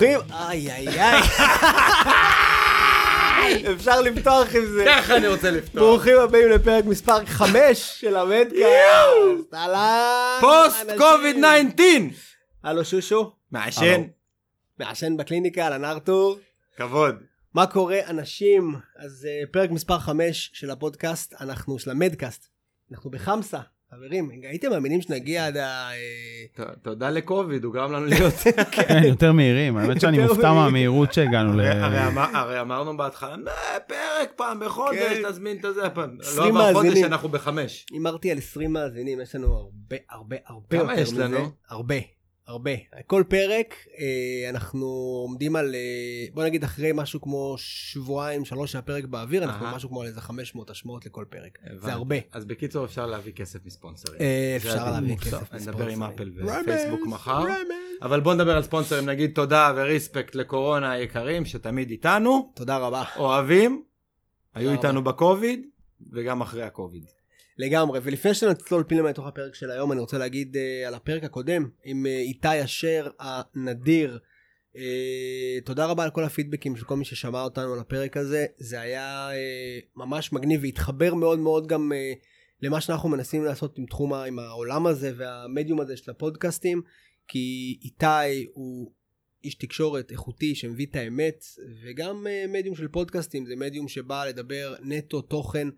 ברוכים, איי איי איי. אפשר לפתוח עם זה. ככה אני רוצה לפתוח. ברוכים הבאים לפרק מספר 5 של המדקאסט. אהלן. פוסט. קוביד 19! הלו שושו. מעשן. מעשן בקליניקה, אהלן ארתור. כבוד. מה קורה אנשים? אז אה, פרק מספר 5 של הפודקאסט, אנחנו, של המדקאסט. אנחנו בחמסה. חברים, הייתם מאמינים שנגיע עד ה... אה, תודה לקוביד, הוא גרם לנו להיות... כן, יותר מהירים. האמת שאני מופתע. מהמהירות שהגענו ל... הרי- הרי אמר- הרי אמרנו בהתחלה, "אה, פרק פעם בחודש, כן. נזמין את זה. פעם." לא 20 עבר חודש. אנחנו בחמש. הימרתי על 20 מאזינים, יש לנו הרבה הרבה הרבה כמה יותר יש מזה. לנו? הרבה, הרבה. כל פרק אה, אנחנו עומדים על, אה, בוא נגיד אחרי משהו כמו שבועיים, שלוש שהפרק באוויר, אנחנו. משהו כמו על איזה 500 השמעות לכל פרק. זה הרבה. אז בקיצור, אפשר להביא כסף מספונסרים. אה, אפשר. להביא כסף אני אדבר עם מספונסרים. אפל ופייסבוק מחר. אבל בוא נדבר על ספונסרים, נגיד תודה וריספקט לקורונה היקרים, שתמיד איתנו, תודה רבה. אוהבים, היו איתנו בקוביד, וגם אחרי הקוביד. לגמרי, ולפני שנצלול פנימה לתוך הפרק של היום, אני רוצה להגיד uh, על הפרק הקודם עם uh, איתי אשר הנדיר. Uh, תודה רבה על כל הפידבקים של כל מי ששמע אותנו על הפרק הזה, זה היה uh, ממש מגניב והתחבר מאוד מאוד גם uh, למה שאנחנו מנסים לעשות עם תחום, עם העולם הזה והמדיום הזה של הפודקאסטים, כי איתי הוא איש תקשורת איכותי שמביא את האמת, וגם uh, מדיום של פודקאסטים, זה מדיום שבא לדבר נטו תוכן.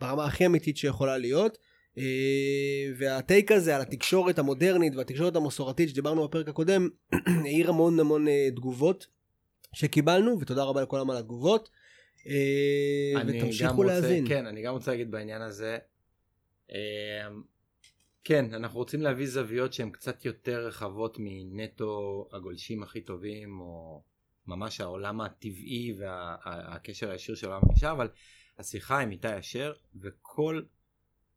ברמה הכי אמיתית שיכולה להיות. אה, והטייק הזה על התקשורת המודרנית והתקשורת המסורתית שדיברנו בפרק הקודם, העיר המון המון אה, תגובות שקיבלנו, ותודה רבה לכולם על התגובות. אה, ותמשיכו להאזין. כן, אני גם רוצה להגיד בעניין הזה, כן, אנחנו רוצים להביא זוויות שהן קצת יותר רחבות מנטו הגולשים הכי טובים, או ממש העולם הטבעי והקשר הישיר של העולם הגישה, אבל השיחה עם איתי אשר, וכל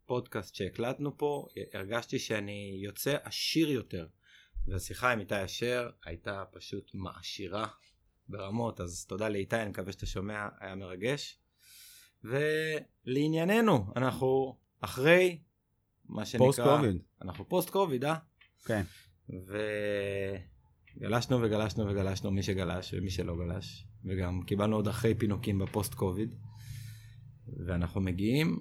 פודקאסט שהקלטנו פה, הרגשתי שאני יוצא עשיר יותר. והשיחה עם איתי אשר הייתה פשוט מעשירה ברמות, אז תודה לאיתי, אני מקווה שאתה שומע, היה מרגש. ולענייננו, אנחנו אחרי מה שנקרא... post COVID. אנחנו post COVID, אה? כן. וגלשנו וגלשנו וגלשנו מי שגלש ומי שלא גלש, וגם קיבלנו עוד אחרי פינוקים ב post COVID. ואנחנו מגיעים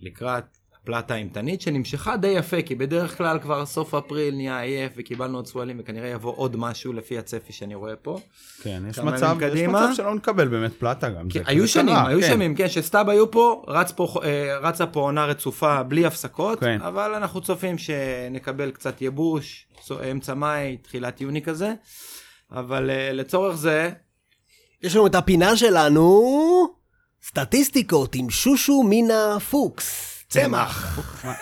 לקראת הפלטה האימתנית שנמשכה די יפה, כי בדרך כלל כבר סוף אפריל נהיה עייף וקיבלנו עוד סואלים וכנראה יבוא עוד משהו לפי הצפי שאני רואה פה. כן, יש מצב, יש. מצב שלא נקבל באמת פלטה גם. כי זה היו שנים, קרה, היו כן. שנים, כן, שסתיו היו פה, רץ פה, אה, רצה פה עונה רצופה בלי הפסקות, כן. אבל אנחנו צופים שנקבל קצת ייבוש, אמצע מאי, תחילת יוני כזה, אבל אה, לצורך זה, יש לנו את הפינה שלנו, סטטיסטיקות עם שושו מינה פוקס. צמח.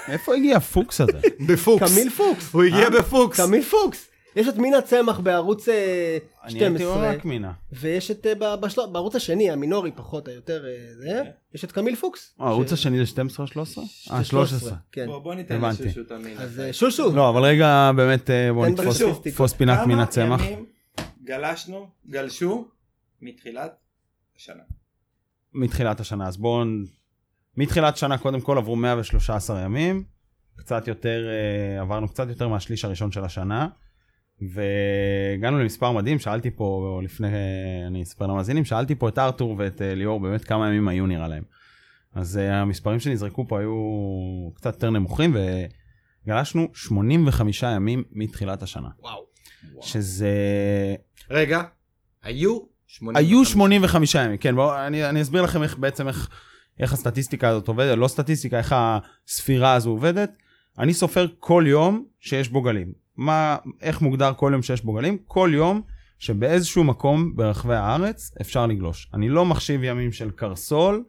איפה הגיע הפוקס הזה? בפוקס, קמיל פוקס. הוא הגיע בפוקס, קמיל פוקס. יש את מינה צמח בערוץ אה, אני הייתי 12. רק מינה. ויש את, אה. בערוץ השני, המינורי פחות או יותר, אה, זה, יש את קמיל פוקס. הערוץ השני זה 12 או 13? זה אה, 13. כן. בוא, ניתן. לשושו את המין. אז אה, שושו. לא, אבל רגע, באמת, אה, בוא נתפוס פינת מינה צמח. גלשנו, גלשו, מתחילת השנה. מתחילת השנה, אז בואו... מתחילת שנה קודם כל עברו 113 ימים, קצת יותר, אה, עברנו קצת יותר מהשליש הראשון של השנה, והגענו למספר מדהים, שאלתי פה לפני, אה, אני אספר למאזינים, שאלתי פה את ארתור ואת אה, ליאור באמת כמה ימים היו נראה להם. אז המספרים שנזרקו פה היו קצת יותר נמוכים, וגלשנו 85 ימים מתחילת השנה, וואו. שזה... רגע, היו 85. היו 85 ימים, כן, בואו, אני, אני אסביר לכם איך בעצם איך, איך הסטטיסטיקה הזאת עובדת, לא סטטיסטיקה, איך הספירה הזו עובדת. אני סופר כל יום שיש בו גלים. מה, איך מוגדר כל יום שיש בו גלים? כל יום שבאיזשהו מקום ברחבי הארץ אפשר לגלוש. אני לא מחשיב ימים של קרסול,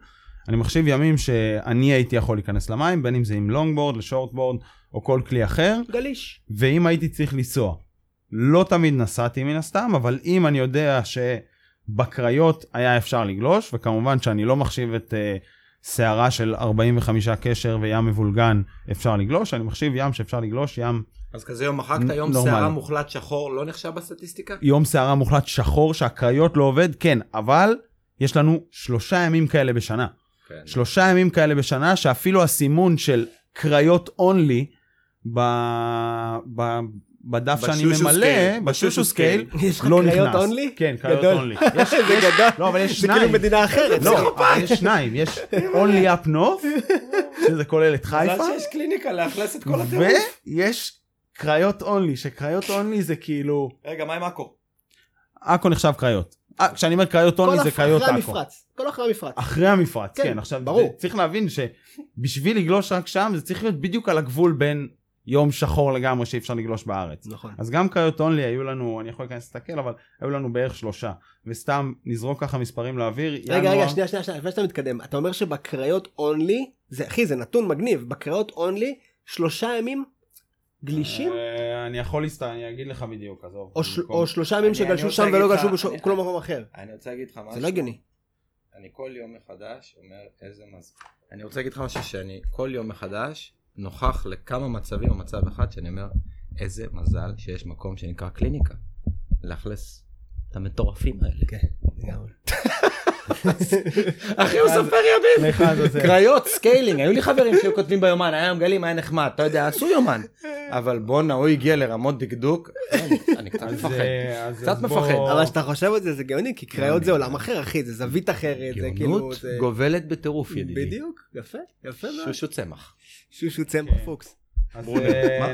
אני מחשיב ימים שאני הייתי יכול להיכנס למים, בין אם זה עם לונגבורד, לשורטבורד או כל כלי אחר, גליש. ואם הייתי צריך לנסוע. לא תמיד נסעתי מן הסתם, אבל אם אני יודע שבקריות היה אפשר לגלוש, וכמובן שאני לא מחשיב את uh, סערה של 45 קשר וים מבולגן אפשר לגלוש, אני מחשיב ים שאפשר לגלוש, ים אז כזה יום מחקת יום. שערה מוחלט שחור לא נחשב בסטטיסטיקה? יום סערה מוחלט שחור שהקריות לא עובד, כן, אבל יש לנו שלושה ימים כאלה בשנה. כן. שלושה ימים כאלה בשנה שאפילו הסימון של קריות only ב... ב... בדף שאני בשושו ממלא, scale. בשושו scale, יש לך לא קריות נכנס. only? כן, קריות. only. זה גדול. לא, אבל יש זה כאילו שניים. מדינה אחרת. לא, אבל יש שניים, יש only up north, שזה כולל את חיפה, מזל שיש קליניקה לאכלס את כל הטירוף. ויש קריות only, שקריות only זה כאילו, רגע, מה עם עכו? עכו נחשב קריות. אה, כשאני אומר קריות כל אונלי זה אחרי קריות עכו. המפרץ. כל אחרי המפרץ. אחרי המפרץ, כן, כן, עכשיו, ברור. צריך להבין שבשביל לגלוש רק שם, זה צריך להיות בדיוק על הגבול בין יום שחור לגמרי שאי אפשר לגלוש בארץ. נכון. אז גם קריות אונלי היו לנו, אני יכול להיכנס להסתכל, אבל היו לנו בערך שלושה. וסתם נזרוק ככה מספרים לאוויר. רגע, ינואר- רגע, שנייה, שנייה, שנייה, לפני שאתה מתקדם. אתה אומר שבקריות אונלי, זה, אחי, זה נתון מגניב, בקריות אונלי, שלושה ימים גלישים? אה, אני יכול להסתכל, אני אגיד לך בדיוק, עזוב. או של- במקום- או שלושה ימים שגלשו שם ולא גלשו כלום מקום אחר. אני רוצה להגיד לך משהו. זה לא הגיוני. אני כל יום מחדש אומר איזה מזל. אני רוצה להגיד לך משהו שאני כל יום מחדש נוכח לכמה מצבים או מצב אחד שאני אומר איזה מזל שיש מקום שנקרא קליניקה. לאכלס המטורפים האלה. כן, לגמרי. אחי הוא סופר ימים. קריות scaling היו לי חברים שהיו כותבים ביומן היה יום גלים היה נחמד אתה יודע עשו יומן אבל בואנה הוא הגיע לרמות דקדוק אני- אני קצת מפחד. אה, קצת מפחד. אבל כשאתה חושב על זה, זה גאוני, כי קריות זה עולם אחר, אחי, זה זווית אחרת, זה כאילו... גאונות זה- גובלת בטירוף ידידי. בדיוק, יפה, יפה מאוד. שושו צמח. שושו צמח כן. פוקס. אז, ברור. אה,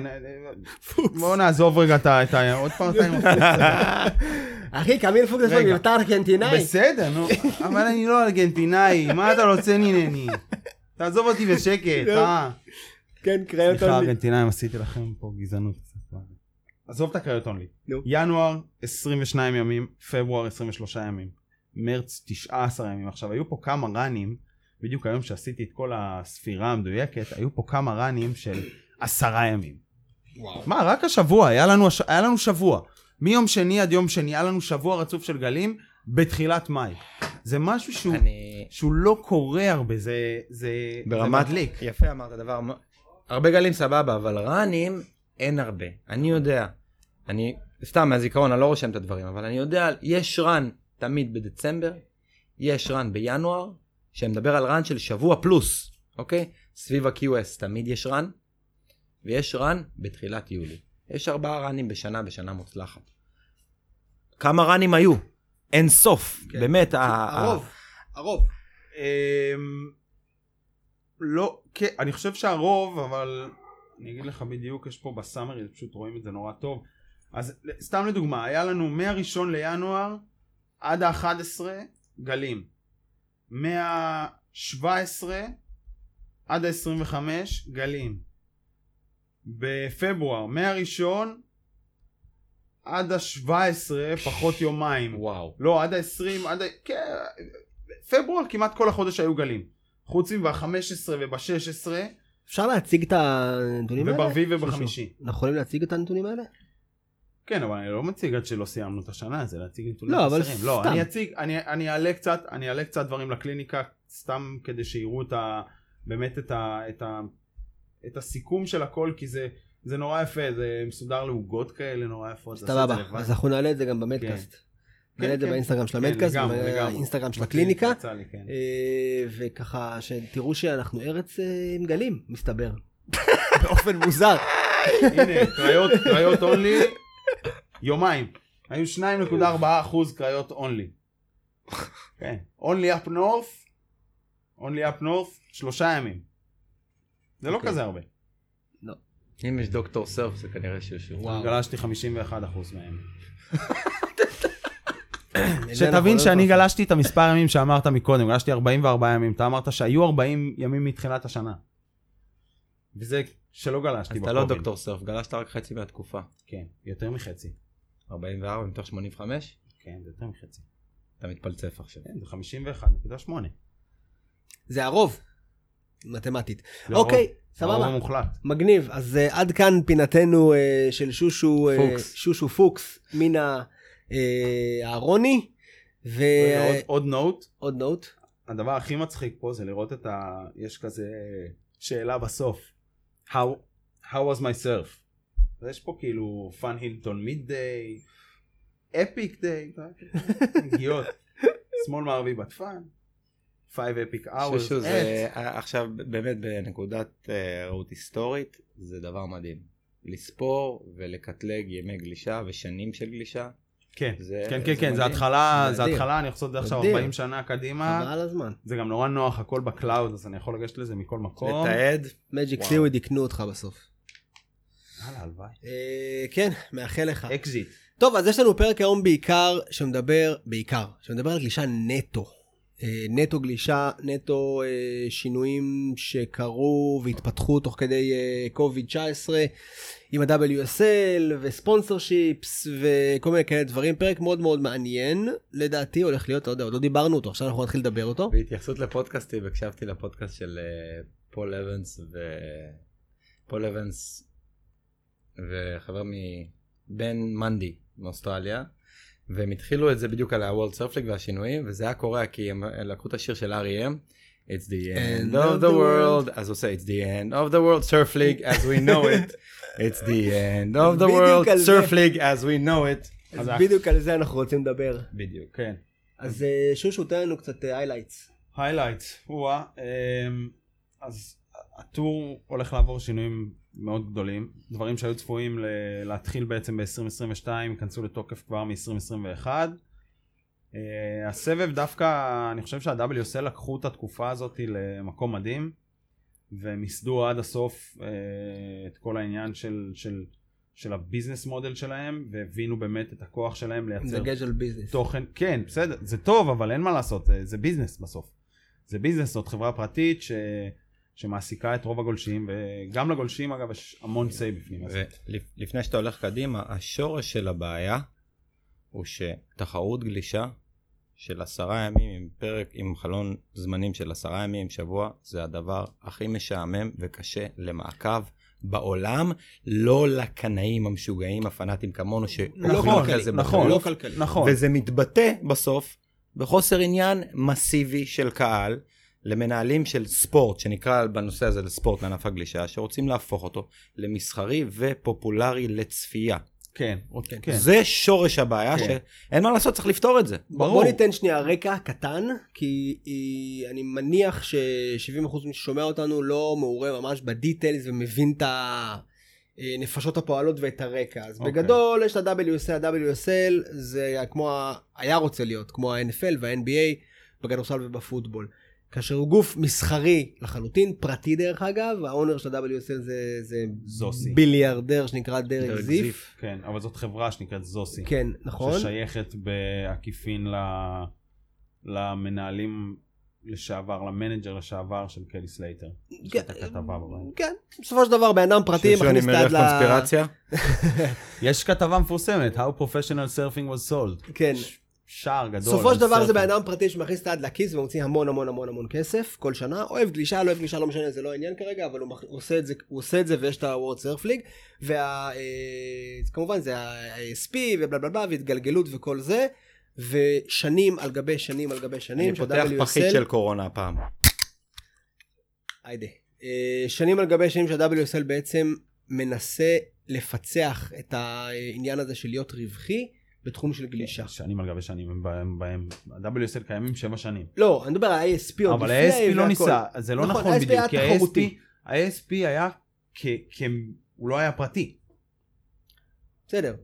בואו נעזוב רגע את ה... עוד פעם אתה עם הפוקס. אחי, קמיל פוקס זה רגע. מבטא ארגנטינאי. בסדר, נו. אבל אני לא ארגנטינאי, מה אתה רוצה ממני? תעזוב אותי בשקט, אה? כן, סליחה, אונלי. ארגנטינאים, עשיתי לכם פה גזענות קצת. עזוב את הקריות אונלי. נו. ינואר 22 ימים, פברואר 23 ימים, מרץ 19 ימים. עכשיו, היו פה כמה ראנים, בדיוק היום שעשיתי את כל הספירה המדויקת, היו פה כמה ראנים של עשרה ימים. מה, רק השבוע, היה לנו, הש- היה לנו שבוע. מיום שני עד יום שני, היה לנו שבוע רצוף של גלים בתחילת מאי. זה משהו שהוא, אני שהוא לא קורה הרבה, זה, זה, ברמת זה מדליק. יפה אמרת דבר הרבה גלים סבבה אבל ראנים אין הרבה אני יודע אני סתם מהזיכרון אני לא רושם את הדברים אבל אני יודע יש רן תמיד בדצמבר יש רן בינואר שמדבר על רן של שבוע פלוס אוקיי סביב ה-QS תמיד יש רן ויש רן בתחילת יולי יש ארבעה רנים בשנה בשנה מוצלחת כמה רנים היו אין סוף כן. באמת הרוב, הרוב. אמ, לא, כן, אני חושב שהרוב, אבל אני אגיד לך בדיוק, יש פה בסאמרי, פשוט רואים את זה נורא טוב. אז סתם לדוגמה, היה לנו מהראשון לינואר עד ה-11 גלים. מה-17 עד ה-25 גלים. בפברואר, מהראשון עד ה-17 פחות יומיים. וואו לא, עד ה-20, עד ה... כן, פברואר כמעט כל החודש היו גלים. חוץ מב-15 וב-16, אפשר להציג את הנתונים האלה? וברביעי ובחמישי. אנחנו יכולים להציג את הנתונים האלה? כן, אבל אני לא מציג עד שלא סיימנו את השנה, זה להציג נתונים לא, אבל חסרים. לא, סתם. אני אציג, אני, אני אעלה קצת, אני אעלה קצת דברים לקליניקה, סתם כדי שיראו את ה... באמת את ה... את ה... את הסיכום של הכל, כי זה, זה נורא יפה, זה מסודר לעוגות כאלה נורא יפות. סבבה. אז אנחנו נעלה את זה גם במדקאסט. נעלה את זה כן. באינסטגרם של כן, המדקאסט. באינסטגרם של הקליניקה. כן. אה, וככה שתראו שאנחנו ארץ אה, עם גלים, מסתבר. באופן מוזר. הנה, קריות, קריות אונלי, יומיים. היו 2.4 אחוז קריות אונלי. כן. אונלי אפ נורף, אונלי אפ נורף, שלושה ימים. זה לא אוקיי. כזה הרבה. אם יש דוקטור סרף זה כנראה שושו. וואו. גלשתי 51 אחוז מהם. שתבין לא שאני. גלשתי את המספר ימים שאמרת מקודם, גלשתי 44 ימים, אתה אמרת שהיו 40 ימים מתחילת השנה. וזה שלא גלשתי אז אתה לא. דוקטור סרף, גלשת רק חצי מהתקופה. כן, יותר מחצי. 44 מתוך 85? כן, זה יותר מחצי. אתה מתפלצף עכשיו. כן, זה 51.8. זה הרוב. מתמטית. זה הרוב. אוקיי, הרוב סבבה. המוחלט. מגניב. אז אה, עד כאן פינתנו אה, של שושו אה, פוקס. שושו פוקס מן הארוני. עוד- ועוד עוד נוט, נוט. הדבר הכי מצחיק פה זה לראות את ה... יש כזה שאלה בסוף. How, how was my surf? אז יש פה כאילו fun הילטון mid day, epic day, נגיעות. שמאל מערבי but fun. 5 epic hours. שושו זה עכשיו באמת בנקודת אה, ראות היסטורית זה דבר מדהים. לספור ולקטלג ימי גלישה ושנים של גלישה. כן, זה- כן, זה כן, כן, זה. התחלה, זה. התחלה, אני יכול לעשות את זה עכשיו אדיר. 40 שנה קדימה. חבל על הזמן. זה גם נורא נוח, הכל ב cloud, אז אני יכול לגשת לזה מכל מקום. לתעד. Magic. Seaweed יקנו אותך בסוף. יאללה, הלוואי. אה, כן, מאחל לך. אקזיט. טוב, אז יש לנו פרק היום בעיקר, שמדבר, בעיקר, שמדבר על גלישה נטו. אה, נטו גלישה, נטו אה, שינויים שקרו והתפתחו תוך כדי אה, COVID-19 עם ה-WSL ו sponsorships וכל מיני כאלה דברים. פרק מאוד מאוד מעניין, לדעתי הולך להיות, לא יודע, עוד לא דיברנו אותו, עכשיו אנחנו נתחיל לדבר אותו. בהתייחסות לפודקאסטים הקשבתי לפודקאסט של פול אבנס ופול אבנס וחבר מבן מנדי מאוסטרליה והם התחילו את זה בדיוק על Surf League והשינויים וזה היה קורה כי הם לקחו את השיר של R.E.M. It's the end of the world אז הוא עושה It's the end of the world surf league as we know it It's the end of the world surf league as we know it אז. בדיוק על זה אנחנו רוצים לדבר. בדיוק כן. אז אה, שושו, תן לנו קצת highlights. highlight, וואה. אמ, אז הטור הולך לעבור שינויים מאוד גדולים. דברים שהיו צפויים ל- להתחיל בעצם ב-2022, ייכנסו לתוקף כבר מ-2021. הסבב דווקא, אני חושב שה-WSL לקחו את התקופה הזאת למקום מדהים, והם ייסדו עד הסוף אה, את כל העניין של, של, של ה business model שלהם, והבינו באמת את הכוח שלהם לייצר זה גז'ל business. תוכן, כן, בסדר, זה טוב, אבל אין מה לעשות, זה, זה business בסוף. זה ביזנס, זאת חברה פרטית ש, שמעסיקה את רוב הגולשים, וגם לגולשים אגב יש המון סיי בפנים. אז ולפני שאתה הולך קדימה, השורש של הבעיה הוא שתחרות גלישה של עשרה ימים עם פרק, עם חלון זמנים של עשרה ימים, שבוע, זה הדבר הכי משעמם וקשה למעקב בעולם, לא לקנאים המשוגעים הפנאטים כמונו, נכון, כזה נכון, לא. כלכלי. נכון, וזה מתבטא בסוף בחוסר עניין מסיבי של קהל למנהלים של ספורט, שנקרא בנושא הזה לספורט לענף הגלישה, שרוצים להפוך אותו למסחרי ופופולרי לצפייה. כן, עוד- כן. כן. זה שורש הבעיה, כן. שאין מה לעשות, צריך לפתור את זה. ברור. בוא ניתן שנייה רקע קטן, כי היא, אני מניח ש-70% מי ששומע אותנו לא מעורה ממש בדיטיילס ומבין את הנפשות הפועלות ואת הרקע. אז. אוקיי. בגדול יש ל-WSL, ה-WSL זה היה כמו, ה- היה רוצה להיות כמו ה-NFL וה-NBA בכדורסל ובפוטבול. כאשר הוא גוף מסחרי לחלוטין, פרטי דרך אגב, ה owner של ה-WSL זה, זה זוסי. ביליארדר שנקרא דירק דירק זיף. זיף. כן, אבל זאת חברה שנקראת זוסי, כן, נכון. ששייכת בעקיפין ל... למנהלים לשעבר, ל manager לשעבר של קלי סלייטר. בבית. כן, בסופו של דבר בן אדם פרטי מכניס את היד ל... קונספירציה. יש כתבה מפורסמת, How Professional Surfing was sold. כן. שער גדול. בסופו של דבר זה. בן אדם פרטי שמכניס את היד לכיס ומוציא המון המון המון המון כסף כל שנה. אוהב גלישה, לא אוהב גלישה, לא משנה, זה לא העניין כרגע, אבל הוא, מח- הוא, עושה, את זה, הוא עושה את זה ויש את ה-World Surf League. וכמובן זה ה-ASP ובלה בלה בלה והתגלגלות וכל זה. ושנים על גבי שנים על גבי שנים. אני פותח פחית של קורונה הפעם. היידה. אה, שנים על גבי שנים שה-WSL בעצם מנסה לפצח את העניין הזה של להיות רווחי בתחום של גלישה. שנים על גבי שנים הם בהם, בהם, ה-WSL קיימים שבע שנים. לא, אני מדבר על ה-ASP עוד אבל ה-ASP לא. ניסה, זה לא נכון, נכון בדיוק, כי. ה-ASP ה-ASP היה כ... כ- הוא לא היה פרטי. בסדר.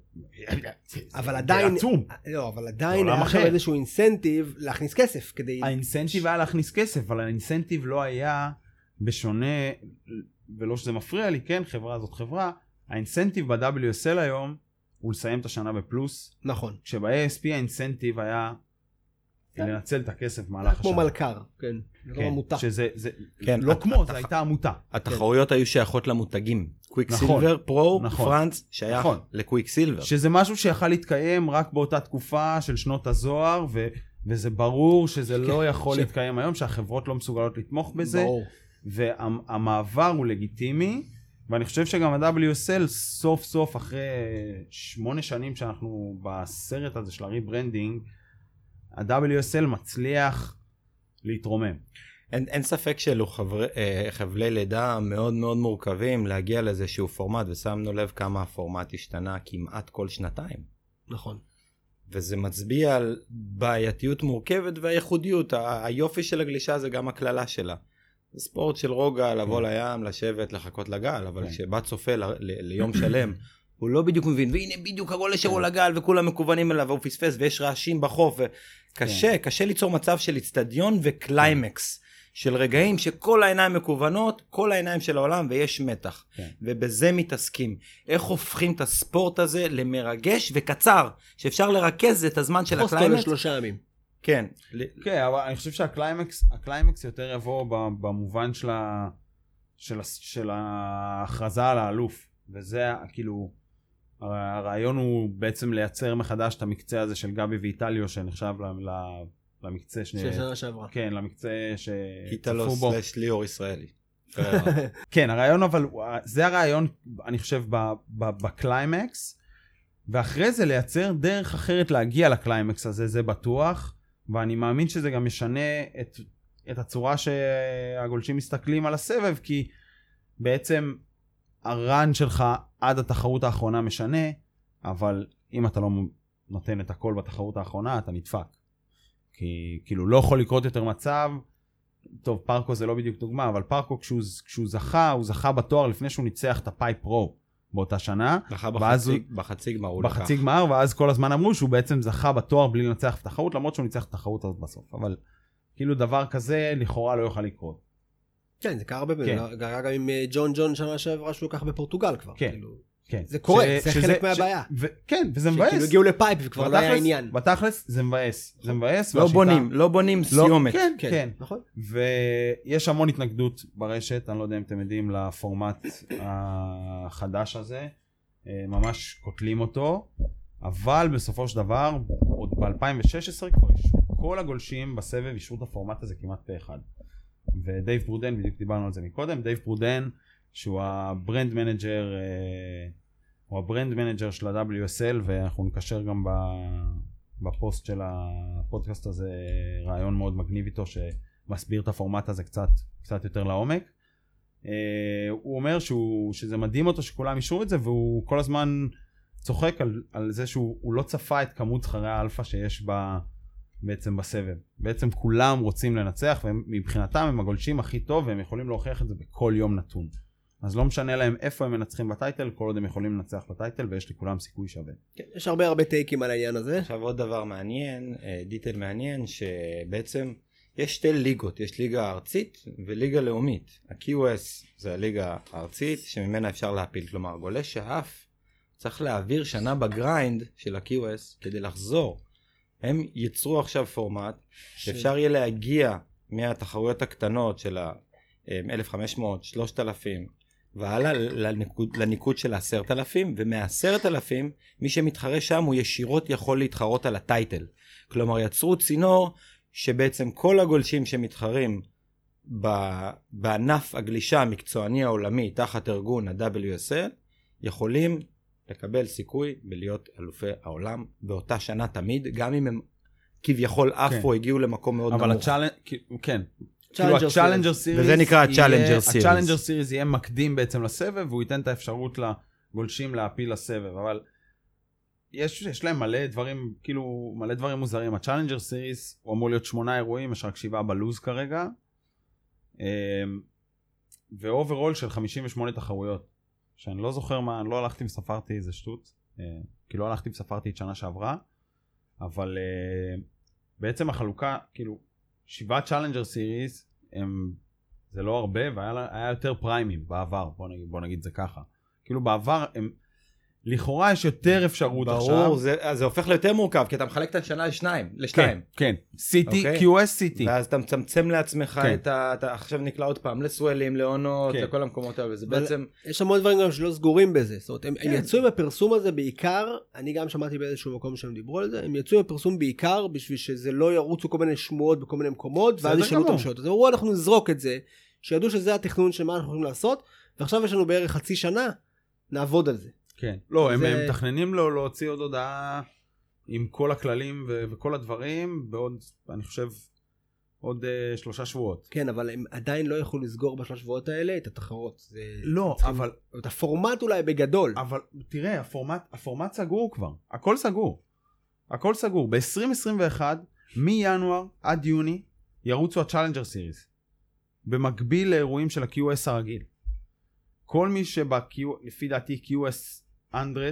אבל זה עדיין, עצום. לא, אבל עדיין היה אחר. איזשהו אינסנטיב להכניס כסף כדי... האינסנטיב היה להכניס כסף, אבל האינסנטיב לא היה בשונה, ולא שזה מפריע לי, כן, חברה זאת חברה, האינסנטיב ב-WSL היום הוא לסיים את השנה בפלוס, נכון. כשב-ASP האינסנטיב היה כן. לנצל את הכסף במהלך כמו השנה. מלכר, כן. לא כן, עמותה. שזה, זה, כן, לא את- כמו, זו הייתה עמותה. התחרויות היו שייכות למותגים. קוויק נכון, סילבר, פרו, נכון. פרנץ, שייך נכון. לקוויק סילבר. שזה משהו שיכל להתקיים רק באותה תקופה של שנות הזוהר, ו, וזה ברור שזה לא יכול ש- להתקיים היום, שהחברות לא מסוגלות לתמוך בזה, ברור. והמעבר הוא לגיטימי, ואני חושב שגם ה-WSL סוף סוף אחרי שמונה שנים שאנחנו בסרט הזה של ה rebranding, ה-WSL מצליח להתרומם. אין, אין ספק שאלו חברי, אה, חבלי לידה מאוד מאוד מורכבים להגיע לאיזשהו פורמט, ושמנו לב כמה הפורמט השתנה כמעט כל שנתיים. נכון. וזה מצביע על בעייתיות מורכבת והייחודיות. היופי של הגלישה זה גם הקללה שלה. זה ספורט של רוגע, לבוא כן. לים, לשבת, לחכות לגל, אבל כן. כשבא צופה ל- ל- ליום שלם, הוא לא בדיוק מבין, והנה בדיוק הגולש הוא לגל וכולם מכוונים אליו והוא פספס ויש רעשים בחוף. וקשה, כן. קשה ליצור מצב של איצטדיון וקליימקס. של רגעים שכל העיניים מכוונות, כל העיניים של העולם ויש מתח. כן. ובזה מתעסקים. איך הופכים את הספורט הזה למרגש וקצר, שאפשר לרכז את הזמן של post ה climax. לשלושה ימים. כן. כן, אבל אני חושב שה climax, ה climax יותר יבוא ב- במובן של, ה, של, ה, של ההכרזה על האלוף. וזה ה- כאילו, הר- הרעיון הוא בעצם לייצר מחדש את המקצה הזה של גבי ואיטלו שנחשב ל- ל- למקצה ש... של שנה שעברה. כן, למקצה שצפו בו. slash ליאור ישראלי. כן, הרעיון אבל, זה הרעיון, אני חושב, ב- ב- בקליימקס, ואחרי זה לייצר דרך אחרת להגיע לקליימקס הזה, זה בטוח, ואני מאמין שזה גם ישנה את, את הצורה שהגולשים מסתכלים על הסבב, כי בעצם ה run שלך עד התחרות האחרונה משנה, אבל אם אתה לא נותן את הכל בתחרות האחרונה, אתה נדפק. כי כאילו לא יכול לקרות יותר מצב טוב, פרקו זה לא בדיוק דוגמה, אבל פרקו כשהוא, כשהוא זכה, הוא זכה בתואר לפני שהוא ניצח את ה Pipe Pro באותה שנה, זכה בחצי, הוא- בחצי גמר הוא לקח. בחצי גמר, ואז כל הזמן אמרו שהוא בעצם זכה בתואר בלי לנצח את התחרות, למרות שהוא ניצח את התחרות הזאת בסוף. אבל כאילו דבר כזה לכאורה לא יוכל לקרות. כן, זה קרה הרבה כן. פעמים. קרה גם עם אה, ג'ון ג'ון שנה שעברה שהוא לקח בפורטוגל כבר. כן. כאילו, כן. זה קורה, ש- זה שזה- חלק ש- מהבעיה. ו- כן, וזה שכאילו מבאס. הגיעו לפייפ וכבר לא היה עניין. בתכלס זה מבאס. זה מבאס. לא והשיטה- בונים, לא בונים לא- סיומת. כן, כן, כן. נכון. ויש המון התנגדות ברשת, אני לא יודע אם אתם יודעים, לפורמט החדש הזה. אה, ממש קוטלים אותו, אבל בסופו של דבר, עוד ב-2016 כבר אישרו, כל הגולשים בסבב אישרו את הפורמט הזה כמעט פה אחד. ודייב פרודן, בדיוק דיברנו על זה מקודם, דייב פרודן, שהוא ה brand manager, אה, הוא ה brand manager של ה-WSL, ואנחנו נקשר גם בפוסט של הפודקאסט הזה ריאיון מאוד מגניב איתו, שמסביר את הפורמט הזה קצת, קצת יותר לעומק. Uh, הוא אומר שהוא, שזה מדהים אותו שכולם אישרו את זה והוא כל הזמן צוחק על, על זה שהוא הוא לא צפה את כמות זכרי האלפא שיש ב, בעצם בסבב. בעצם כולם רוצים לנצח ומבחינתם הם הגולשים הכי טוב והם יכולים להוכיח את זה בכל יום נתון. אז לא משנה להם איפה הם מנצחים בטייטל, כל עוד הם יכולים לנצח בטייטל ויש לכולם סיכוי שווה. כן, יש הרבה הרבה טייקים על העניין הזה. עכשיו עוד דבר מעניין, אה, דיטל מעניין, שבעצם יש שתי ליגות, יש ליגה ארצית וליגה לאומית. ה-QS זה הליגה הארצית שממנה אפשר להעפיל, כלומר גולש שעף צריך להעביר שנה ב grind של ה-QS כדי לחזור. הם ייצרו עכשיו פורמט שאפשר יהיה להגיע מהתחרויות הקטנות של ה-1500, 3000 והלאה לניקוד, לניקוד של ה-10,000 ומה-10,000 מי שמתחרה שם הוא ישירות יכול להתחרות על ה title. כלומר יצרו צינור שבעצם כל הגולשים שמתחרים בענף הגלישה המקצועני העולמי תחת ארגון ה-WSL יכולים לקבל סיכוי בלהיות אלופי העולם באותה שנה תמיד גם אם הם כביכול עפו כן. הגיעו למקום מאוד אבל נמוך. ה Challenge כן. Challenger כאילו ה Challenger Series, וזה נקרא ה-Challenger Series. ה Challenger Series יהיה מקדים בעצם לסבב והוא ייתן את האפשרות לגולשים להעפיל לסבב אבל יש, יש להם מלא דברים כאילו מלא דברים מוזרים ה Challenger Series הוא אמור להיות שמונה אירועים יש רק שבעה בלוז כרגע אמ, ו overall של 58 תחרויות שאני לא זוכר מה אני לא הלכתי וספרתי איזה שטות אה, כי לא הלכתי וספרתי את שנה שעברה אבל אה, בעצם החלוקה כאילו שבעה Challenger Series הם זה לא הרבה והיה יותר פריימים בעבר בוא נגיד, בוא נגיד זה ככה. כאילו בעבר הם לכאורה יש יותר אפשרות עכשיו ברור, זה, אז זה הופך ליותר מורכב, כי אתה מחלק את השנה לשניים, לשתיים. כן סיטי אוקיי. QS סיטי ואז אתה מצמצם לעצמך כן. את ה... אתה עכשיו נקלע עוד פעם לסוולים, לעונות, כן. לכל המקומות האלה, וזה אבל- בעצם... יש המון דברים גם שלא סגורים בזה. זאת אומרת, הם, כן. הם יצאו עם הפרסום הזה בעיקר, אני גם שמעתי באיזשהו מקום שהם דיברו על זה, הם יצאו עם הפרסום בעיקר בשביל שזה לא ירוצו כל מיני שמועות בכל מיני מקומות, ואז ישאלו אותם גמור. שאלות. אז אמרו, אנחנו נזרוק את זה, שידעו שזה התכנון של מה אנחנו יכולים לעשות, ועכשיו יש לנו בערך חצי שנה, נעבוד על זה. כן. לא, הם, זה- הם מתכננים לו להוציא עוד הודעה עם כל הכללים ו- וכל הדברים בעוד, אני חושב, עוד אה, שלושה שבועות. כן, אבל הם עדיין לא יכלו לסגור בשלושה שבועות האלה את התחרות. זה... לא, צריכים- אבל, את הפורמט אולי בגדול. אבל תראה, הפורמט, הפורמט סגור כבר. הכל סגור. הכל סגור. ב-2021, מינואר עד יוני, ירוצו ה-Challenger Series. במקביל לאירועים של ה-QS הרגיל. כל מי שב-Q, לפי דעתי QS 100,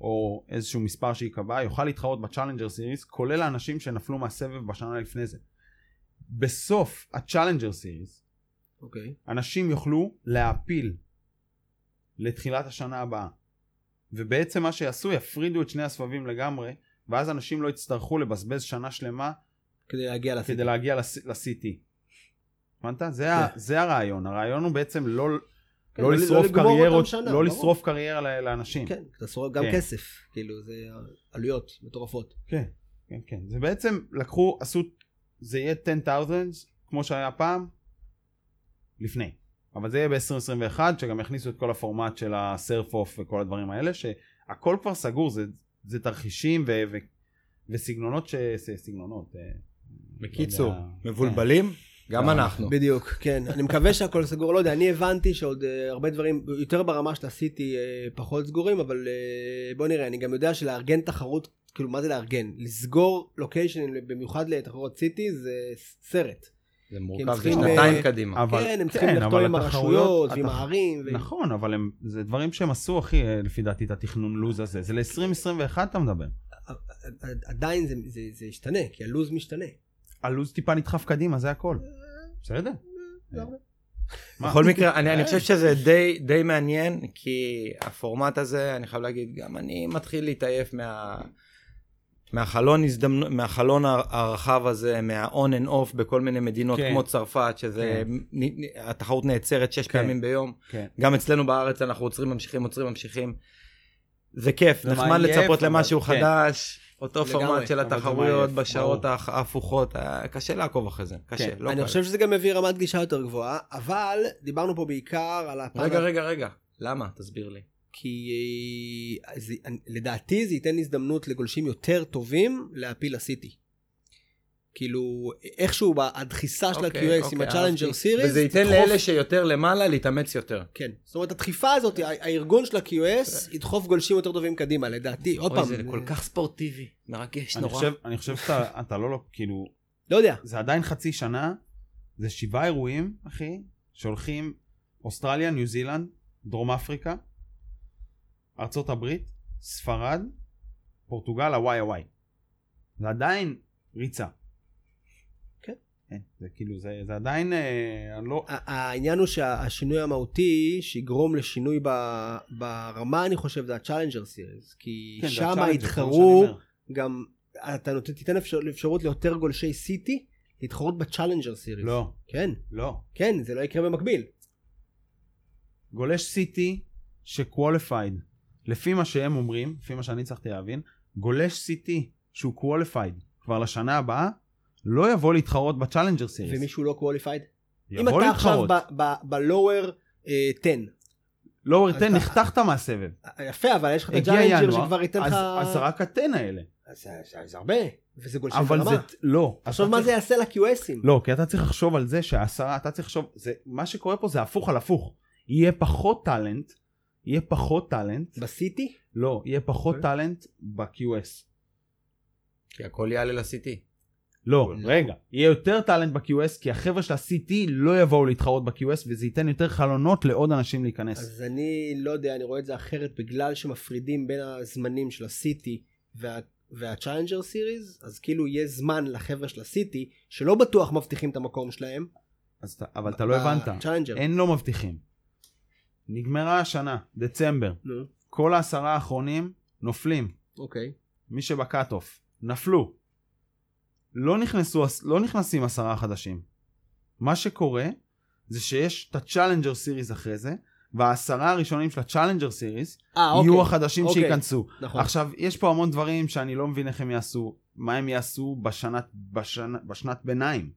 או איזשהו מספר שייקבע, יוכל להתחרות ב-Challenger Series, כולל האנשים שנפלו מהסבב בשנה לפני זה. בסוף ה-Challenger Series, אוקיי. אנשים יוכלו להעפיל לתחילת השנה הבאה. ובעצם מה שיעשו, יפרידו את שני הסבבים לגמרי, ואז אנשים לא יצטרכו לבזבז שנה שלמה כדי להגיע לסיטי. כדי להגיע ל-CT. הבנת? זה, ה- זה הרעיון. הרעיון הוא בעצם לא, כן, לא לא- לשרוף לא קריירות, שנה, לא ברור. לשרוף קריירה לאנשים. כן, אתה שורף גם כן. כסף. כאילו, זה עלויות מטורפות. כן, כן, כן. זה בעצם לקחו, עשו, זה יהיה 10,000 כמו שהיה פעם, לפני. אבל זה יהיה ב-2021, שגם יכניסו את כל הפורמט של הסרף אוף וכל הדברים האלה, שהכל כבר סגור, זה, זה תרחישים ו, ו, וסגנונות ש... סגנונות. אה, בקיצור, לא יודע. מבולבלים? גם גם אנחנו. בדיוק, כן. אני מקווה שהכל סגור. לא יודע, אני הבנתי שעוד אה, הרבה דברים, יותר ברמה של הסיטי, אה, פחות סגורים, אבל אה, בוא נראה, אני גם יודע שלארגן תחרות, כאילו, מה זה לארגן? לסגור לוקיישן, במיוחד לתחרות סיטי, זה סרט. זה מורכב, הם זה שנתיים קדימה. אבל- כן, הם כן, צריכים לחתום אבל עם הרשויות ועם התח- הערים. ו- נכון, אבל הם, זה דברים שהם עשו, אחי, לפי דעתי, את התכנון לוז הזה. זה ל-2021 אתה מדבר. עדיין זה- זה זה ישתנה, כי הלו"ז משתנה. הלוז טיפה נדחף קדימה, זה הכל. בסדר? הרבה. מה? בכל מקרה, אני, אני חושב שזה די, די מעניין, כי הפורמט הזה, אני חייב להגיד, גם אני מתחיל להתעייף מה, מהחלון, הזדמנ... מהחלון הר- הרחב הזה, מה-on and off בכל מיני מדינות, כן. כמו צרפת, שזה, כן. נ, נ, התחרות נעצרת שש כן. פעמים ביום. כן. גם אצלנו בארץ אנחנו עוצרים, ממשיכים, עוצרים, ממשיכים. זה כיף, נחמד לצפות אבל- למשהו כן. חדש, אותו פורמט של התחרויות בשעות ההפוכות, אה, קשה לעקוב אחרי זה, קשה, כן. לא אני קל. חושב שזה גם מביא רמת גישה יותר גבוהה, אבל דיברנו פה בעיקר על הפן... רגע, רגע, רגע, למה? תסביר לי. כי אה, זה, אני- לדעתי זה ייתן הזדמנות לגולשים יותר טובים להפיל לסיטי. כאילו, איכשהו הדחיסה של אוקיי, ה-QS עם אוקיי, ה-Challenger. Series, וזה ייתן תדחוף- לאלה שיותר למעלה להתאמץ יותר. כן. זאת אומרת, הדחיפה הזאת, הארגון של ה-QS ידחוף גולשים יותר טובים קדימה, לדעתי. עוד אוי, פעם, זה כל כך ספורטיבי, מרגש אני נורא. חושב, אני חושב שאתה אתה לא, לא, כאילו, לא יודע. זה עדיין חצי שנה, זה שבעה אירועים, אחי, שהולכים אוסטרליה, ניו זילנד, דרום אפריקה, ארצות הברית, ספרד, פורטוגל, הוואי הוואי. זה עדיין ריצה. כן. זה כאילו, זה, זה עדיין, אה, אני לא... העניין הוא שהשינוי המהותי שיגרום לשינוי ב- ברמה, אני חושב, זה ה-Challenger Series. כי כן, שם אומר. גם, אתה נות- תיתן אפשר, אפשרות ליותר גולשי סיטי להתחרות ב-Challenger Series. לא, כן, לא. כן, זה לא יקרה במקביל. גולש סיטי שקוואליפייד, לפי מה שהם אומרים, לפי מה שאני הצלחתי להבין, גולש CT שהוא qualified כבר לשנה הבאה, לא יבוא להתחרות ב Challenger Series. ומישהו לא qualified. אם אתה עכשיו. ב-lower 10, לואוור אז 10 אתה- נחתכת מהסבב. יפה, אבל יש לך את ינואר, שכבר ייתן לך... אז רק ה-10 האלה. זה- זה הרבה, וזה גולשי אבל ברמה. זה, לא. תחשוב אתה מה זה יעשה ל-QSים. לא, כי אתה צריך לחשוב על זה שהעשרה, אתה צריך לחשוב, זה, מה שקורה פה זה הפוך על הפוך. יהיה פחות talent, יהיה פחות talent, ב CT? לא, יהיה פחות אוקיי. talent ב-QS. כי הכל יעלה ל-CT. לא, רגע, יהיה יותר talent ב-QS, כי החבר'ה של ה-CT לא יבואו להתחרות ב-QS, וזה ייתן יותר חלונות לעוד אנשים להיכנס. אז אני לא יודע, אני רואה את זה אחרת בגלל שמפרידים בין הזמנים של ה CT וה... וה Challenger Series, אז כאילו יהיה זמן לחבר'ה של ה CT, שלא בטוח מבטיחים את המקום שלהם. אז אתה, אבל אתה לא הבנת. אין לא מבטיחים. נגמרה השנה, דצמבר, נו, כל העשרה האחרונים נופלים. אוקיי. מי שבקאט אוף, נפלו. לא נכנסו, לא נכנסים עשרה חדשים. מה שקורה זה שיש את ה-Challenger Series אחרי זה, והעשרה הראשונים של Series אה, אוקיי. יהיו החדשים אוקיי. שייכנסו. נכון. עכשיו, יש פה המון דברים שאני לא מבין איך הם יעשו. מה הם יעשו בשנת, בשנה, בשנת ביניים?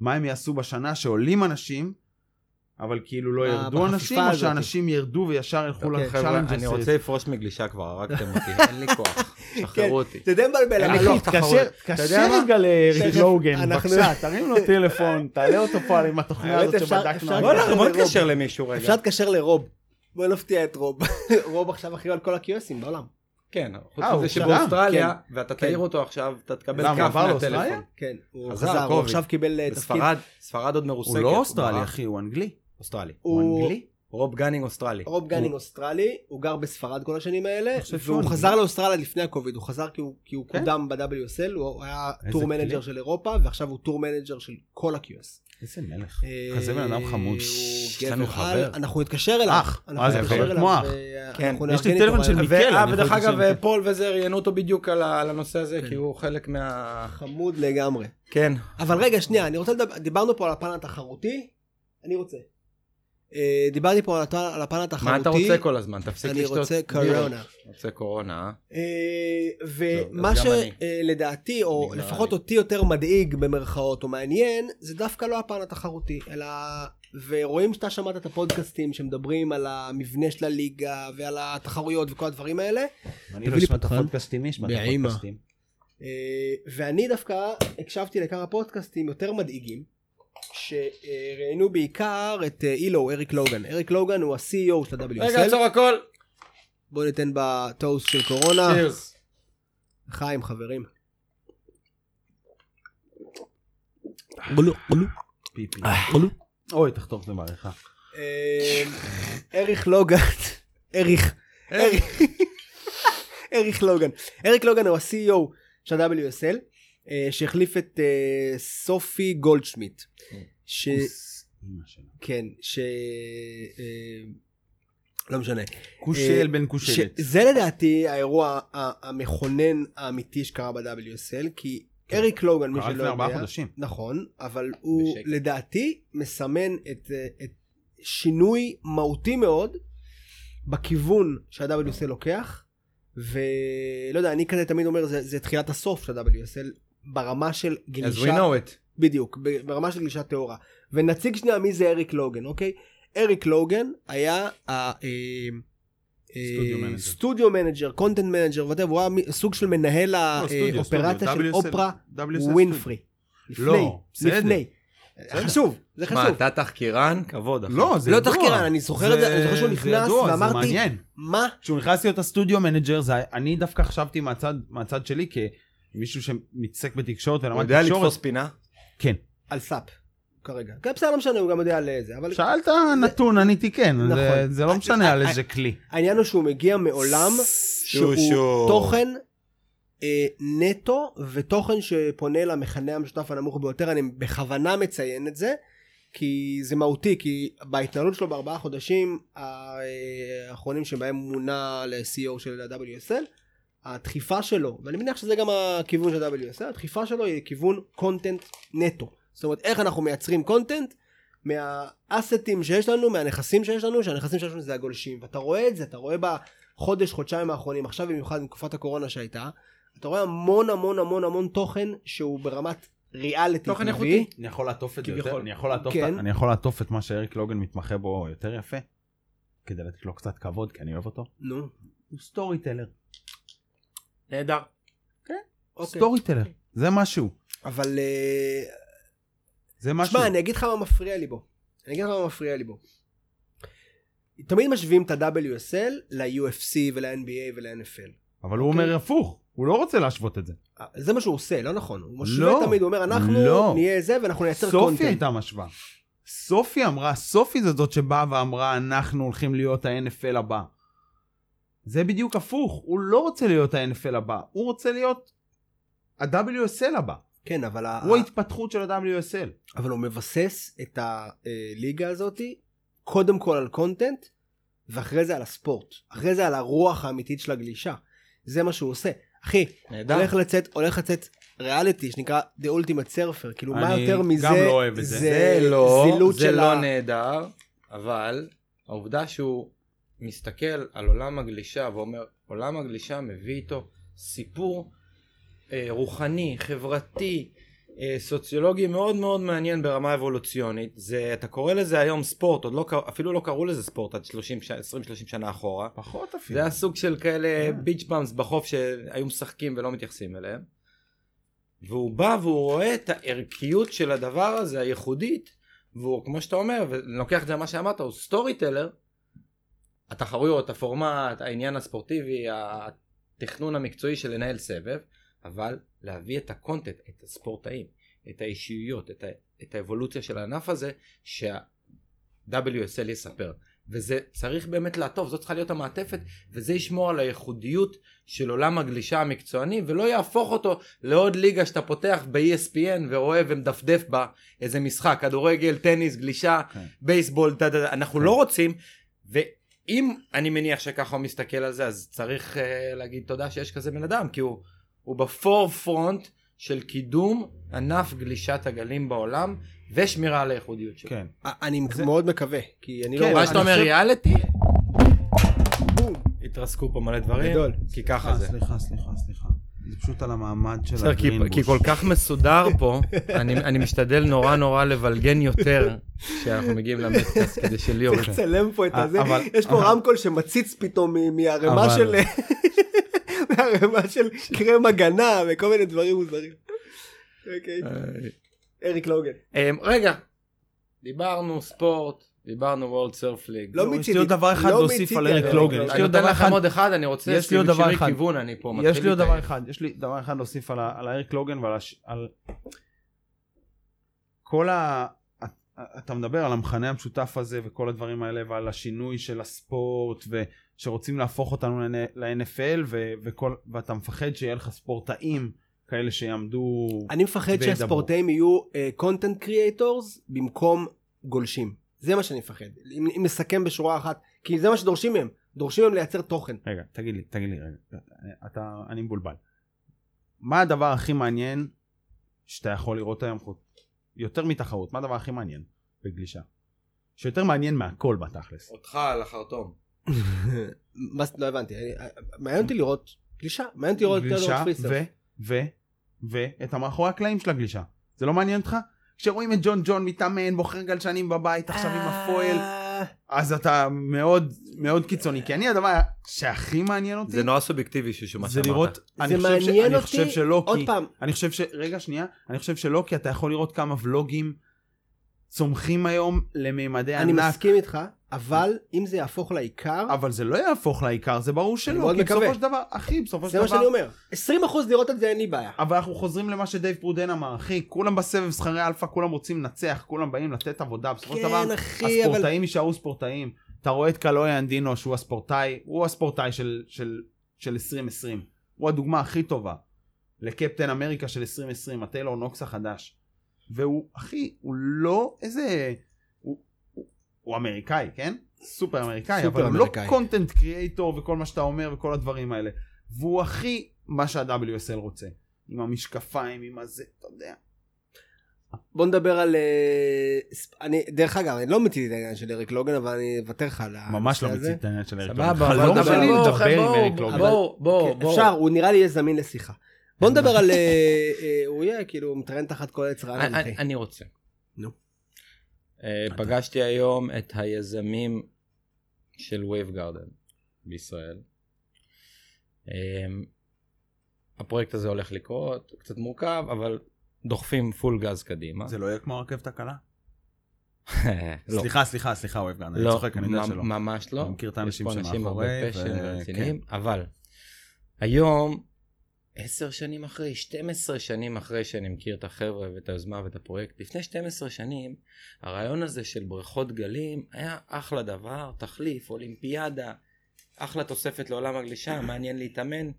מה הם יעשו בשנה שעולים אנשים, אבל כאילו לא ב- ירדו אנשים, או. שאנשים ירדו וישר ילכו אוקיי, חבר'ה, לצ'אלנג' אני רוצה לפרוש מגלישה כבר, הרגתם אותי, אין לי כוח, כן, שחררו אותי. זה די מבלבל. אין אבל לי לא, כוח תחרות. אתה יודע תתקשר מה? רגע לאריק תכף, לוגן, בבקשה, תרים לו טלפון, תעלה אותו פה עם התוכנית האמת, הזאת שבדקנו. בוא. נתקשר למישהו רגע. אפשר להתקשר לרוב. בוא נפתיע את רוב. רוב עכשיו אחראי על כל הקיוסים בעולם. כן, חוץ אה, מזה? שבאוסטרליה, ואתה כן. תעיר אותו עכשיו, אתה תקבל למה, כף עבר מהטלפון. לאוסטרליה? כן, הוא חזר, הוא. עכשיו קיבל אה, תפקיד. בספרד, ספרד עוד מרוסקת. הוא לא אוסטרלי. אחי, הוא אנגלי. אוסטרלי. הוא הוא אנגלי? רוב גנינג אוסטרלי. רוב גנינג אוסטרלי, הוא גר בספרד כל השנים האלה, והוא. חזר לאוסטרליה לפני הקוביד, הוא חזר כי הוא- כי הוא כן? קודם ב-WSL, הוא היה tour. manager של אירופה, ועכשיו הוא tour manager של כל ה-QS. איזה מלך. אה, כזה בן אדם חמוד. יש לנו חבר. אנחנו נתקשר אליו. אח. אנחנו מה זה, נתקשר חבר אליו, כמו אח. ואנחנו כן, יש לי טלפון של. מיקל, ודרך אגב, פול וזה ראיינו אותו בדיוק על הנושא הזה, כן. כי הוא חלק מה... חמוד לגמרי. כן. אבל רגע, שנייה, אני רוצה לדבר, דיברנו פה על הפן התחרותי, אני רוצה. אה, דיברתי פה על הפן- על הפן התחרותי. מה אתה רוצה כל הזמן? תפסיק אני לשתות. רוצה בירות. קורונה. רוצה קורונה, אה? אה, ומה אני. שלדעתי, או נגמר לפחות לי. אותי יותר מדאיג במרכאות או מעניין, זה דווקא לא הפן התחרותי, אלא... ורואים שאתה שמעת את הפודקאסטים שמדברים על המבנה של הליגה ועל התחרויות וכל הדברים האלה. אני לא פתחן. הפודקאסטים, מי. הפודקאסטים? אה, ואני דווקא הקשבתי לכמה פודקאסטים יותר מדאיגים, שראיינו בעיקר את אה, אילו, אריק לוגן. אריק לוגן הוא ה-CEO של רגע, ה-WSL. עצור הכל. בואו ניתן בטוסט של קורונה. חיים, חברים. גולו, גולו. פיפי. גולו. אוי, תחתוך זה בעריכה. אה, אריך לוגן, אריך, אריך, אריך לוגן, אריק לוגן הוא ה-CEO של ה-WSL, אה, שהחליף את סופי גולדשמיט, ש... כן, ש... אה, לא משנה. כושל אה, בן כושלת. זה לדעתי האירוע המכונן האמיתי שקרה ב-WSL, כי אריק לוגן, מי קרה שלא לפני ארבעה יודע, חודשים. נכון, אבל הוא. לדעתי מסמן את, אה, את שינוי מהותי מאוד בכיוון שה-WSL לוקח, ולא יודע, אני כזה תמיד אומר, זה, זה תחילת הסוף של ה-WSL ברמה של As we גלישה, know it. בדיוק, ברמה של גלישה טהורה. ונציג שנייה מי זה אריק לוגן, אוקיי? אריק לוגן היה. אה, אה, studio manager. content manager, whatever, הוא היה סוג של מנהל לא, האופרציה סטודיו. של WSL אופרה ווינפרי. לפני, לא. לפני. חשוב, זה חשוב. אתה תחקירן, כבוד. אחי. לא, זה לא. תחקירן, אני זוכר את זה, אני זוכר שהוא נכנס ואמרתי, מעניין. מה? כשהוא נכנס להיות ה studio manager, אני דווקא חשבתי מהצד, שלי כמישהו שמתעסק בתקשורת הוא ולמד יודע תקשורת. לתפוס פינה? כן. על סאפ, כרגע. כן, בסדר, לא משנה, הוא גם יודע על זה, אבל שאלת נתון, עניתי כן. נכון. זה- זה לא משנה על אה, איזה כלי. העניין הוא שהוא מגיע מעולם שהוא שושו. תוכן אה, נטו ותוכן שפונה למכנה המשותף הנמוך ביותר, אני בכוונה מציין את זה, כי זה מהותי, כי בהתנהלות שלו בארבעה חודשים האחרונים שבהם מונה ל-CEO של ה-WSL, הדחיפה שלו, ואני מניח שזה גם הכיוון של ה-WSL, הדחיפה שלו היא כיוון קונטנט נטו. זאת אומרת, איך אנחנו מייצרים קונטנט מהאסטים שיש לנו, מהנכסים שיש לנו, שהנכסים שיש לנו זה הגולשים. ואתה רואה את זה, אתה רואה בחודש, חודשיים האחרונים, עכשיו במיוחד בתקופת הקורונה שהייתה, אתה רואה המון המון המון המון תוכן שהוא ברמת ריאליטי. תוכן. איכותי. אני יכול לעטוף את זה. יותר, אני יכול לעטוף כן. את- אני יכול לעטוף את מה שאריק לוגן מתמחה בו יותר יפה, כדי לתת לו קצת כבוד, כי אני אוהב אותו. נו, הוא storyteller. נהדר. אוקיי. storyteller. זה משהו. אבל... אה, זה משהו. תשמע, אני אגיד לך מה מפריע לי בו. אני אגיד לך מה מפריע לי בו. תמיד משווים את ה-WSL ל-UFC ול-NBA ול-NFL. אבל הוא אוקיי. אומר הפוך, הוא לא רוצה להשוות את זה. זה מה שהוא עושה, לא נכון. הוא משווה לא. תמיד, הוא אומר, אנחנו לא. נהיה זה ואנחנו נייצר סופי קונטנט. הייתה משווה. סופי אמרה, סופי זו זאת שבאה ואמרה, אנחנו הולכים להיות ה-NFL הבא. זה בדיוק הפוך, הוא לא רוצה להיות ה-NFL הבא, הוא רוצה להיות ה-WSL הבא. כן, אבל, ה- הוא ההתפתחות של ה-WSL. אבל הוא מבסס את הליגה הזאתי קודם כל על קונטנט ואחרי זה על הספורט. אחרי זה על הרוח האמיתית של הגלישה. זה מה שהוא עושה. אחי. הולך לצאת, הולך לצאת ריאליטי שנקרא The Ultimate Surfer. כאילו מה אני יותר מזה גם לא אוהב את זה. זה לא, זה לא ה- נהדר, אבל העובדה שהוא מסתכל על עולם הגלישה ואומר, עולם הגלישה מביא איתו סיפור אה, רוחני, חברתי, אה, סוציולוגי מאוד מאוד מעניין ברמה אבולוציונית. זה, אתה קורא לזה היום ספורט, עוד לא, אפילו לא קראו לזה ספורט עד 30 ש- 20-30 שנה אחורה. פחות אפילו. זה היה סוג של כאלה כן. ביץ' באמס בחוף שהיו משחקים ולא מתייחסים אליהם. והוא בא והוא רואה את הערכיות של הדבר הזה, הייחודית, והוא, כמו שאתה אומר, ואני לוקח את זה למה שאמרת, הוא סטורי טלר, התחרויות, הפורמט, העניין הספורטיבי, התכנון המקצועי של לנהל סבב, אבל להביא את ה content, את הספורטאים, את האישיויות, את, ה, את האבולוציה של הענף הזה, שה-WSL יספר. וזה צריך באמת לעטוף, זאת צריכה להיות המעטפת, וזה ישמור על הייחודיות של עולם הגלישה המקצועני, ולא יהפוך אותו לעוד ליגה שאתה פותח ב-ESPN ורואה ומדפדף בה איזה משחק, כדורגל, טניס, גלישה, כן. בייסבול, דה, דה, דה. אנחנו כן. לא רוצים, ואם אני מניח שככה הוא מסתכל על זה, אז צריך uh, להגיד תודה שיש כזה בן אדם, כי הוא, הוא בפור פרונט של קידום ענף גלישת הגלים בעולם, ושמירה על הייחודיות שלו. כן. אני זה- מאוד מקווה, כי אני כן, לא... מה שאתה אומר ריאליטי, התרסקו פה מלא דברים, גדול. כי ככה סליחה, זה. סליחה, סליחה, סליחה. זה פשוט על המעמד של הגרינבוש. כי כל כך מסודר פה, אני, אני משתדל נורא נורא לבלגן יותר כשאנחנו מגיעים למטקאסט כדי שליאור... צריך לצלם פה את אה, הזה, אבל- יש פה אבל- רמקול שמציץ פתאום מ- מהערימה אבל- של... מהערימה של קרם הגנה וכל מיני דברים מוזרים. אוקיי. אריק לוגן. אמ, רגע, דיברנו ספורט, דיברנו וולד סרף ליג. לא יש לי מיציתי. עוד דבר אחד לא להוסיף מיציתי על אריק אריק לוגן. יש לי אני עוד נותן דבר לכם אחד. עוד אחד, אני רוצה יש לי עוד דבר אחד. כיוון, אני פה יש מתחיל לי עוד. דבר אחד, יש לי דבר אחד להוסיף על, האריק לוגן ועל. כל ה... אתה מדבר על המכנה המשותף הזה וכל הדברים האלה ועל השינוי של הספורט ושרוצים להפוך אותנו ל-NFL ו... וכל... ואתה מפחד שיהיה לך ספורטאים כאלה שיעמדו... אני מפחד. שהספורטאים יהיו קונטנט קריאטורס במקום גולשים. זה מה שאני מפחד. אם אם נסכם בשורה אחת, כי זה מה שדורשים מהם. דורשים מהם לייצר תוכן. רגע, תגיד לי, תגיד לי, רגע, אתה, אני מבולבל. מה הדבר הכי מעניין שאתה יכול לראות היום חוץ? יותר מתחרות, מה הדבר הכי מעניין בגלישה? שיותר מעניין מהכל בתכלס. אותך על החרטום. מה לא הבנתי. מעניין אותי לראות גלישה. מעניין אותי לראות גלישה פריסר. ו... ו... ואת המאחורי הקלעים של הגלישה. זה לא מעניין אותך? כשרואים את ג'ון ג'ון מתאמן, בוחר גלשנים בבית עכשיו עם הפועל, אז אתה מאוד מאוד קיצוני. כי אני הדבר שהכי מעניין אותי, זה נורא סובייקטיבי שהוא מה זה שאמרת. לראות, אני זה חושב ש- מעניין אני אותי, חושב שלא, עוד כי... פעם, אני חושב ש... רגע, שנייה. אני חושב שלא, כי אתה יכול לראות כמה ולוגים צומחים היום לממדי אני ענק. מסכים איתך, אבל אם זה יהפוך לעיקר, אבל זה לא יהפוך לעיקר, זה ברור שלא. מאוד כי מקווה. בסופו של דבר, אחי, בסופו של זה דבר... מה שאני אומר. 20% לראות את זה אין לי בעיה. אבל אנחנו חוזרים למה שדייב פרודן אמר, אחי, כולם בסבב זכרי אלפא, כולם רוצים לנצח, כולם באים לתת עבודה, בסופו של כן, דבר, הספורטאים יישארו ספורטאים. אתה רואה את קלויה אנדינו שהוא הספורטאי, הוא הספורטאי של, של, של 2020. הוא הדוגמה הכי טובה לקפטן אמריקה של 2020, הטיילור נוקס החדש. והוא, אחי, הוא לא איזה... הוא, אמריקאי, כן? סופר אמריקאי, סופר אבל הוא לא אמריקאי. קונטנט קריאייטור וכל מה שאתה אומר וכל הדברים האלה. והוא הכי מה שה-WSL רוצה. עם המשקפיים, עם הזה, אתה יודע. בוא נדבר על... אה, אני, דרך אגב, אני לא מיציתי את העניין של אריק לוגן, אבל אני אוותר לך על הנושא ממש לא. מציג את העניין של אריק סבבה, לוגן. אבל חלום שלי לדבר עם אריק לוגן. בואו, כן, בואו. אפשר, הוא נראה לי יהיה זמין לשיחה. בוא נדבר על... אה, אה, הוא יהיה כאילו מטרן תחת כל עץ רענן. אני רוצה. נו. אה, פגשתי היום את היזמים של Wavegarden בישראל. אה, הפרויקט הזה הולך לקרות, קצת מורכב, אבל דוחפים פול גז קדימה. זה לא יהיה כמו הרכבת הקלה? לא. סליחה, סליחה, סליחה, אוהב גן, אני לא, צוחק, אני יודע שלא. ממש לא. אני מכיר את האנשים יש פה אנשים שמאחורי, הרבה פשן ורציניים, כן. אבל היום, עשר שנים אחרי, 12 שנים אחרי שאני מכיר את החבר'ה ואת היוזמה ואת הפרויקט, לפני 12 שנים, הרעיון הזה של בריכות גלים היה אחלה דבר, תחליף, אולימפיאדה, אחלה תוספת לעולם הגלישה, מעניין להתאמן.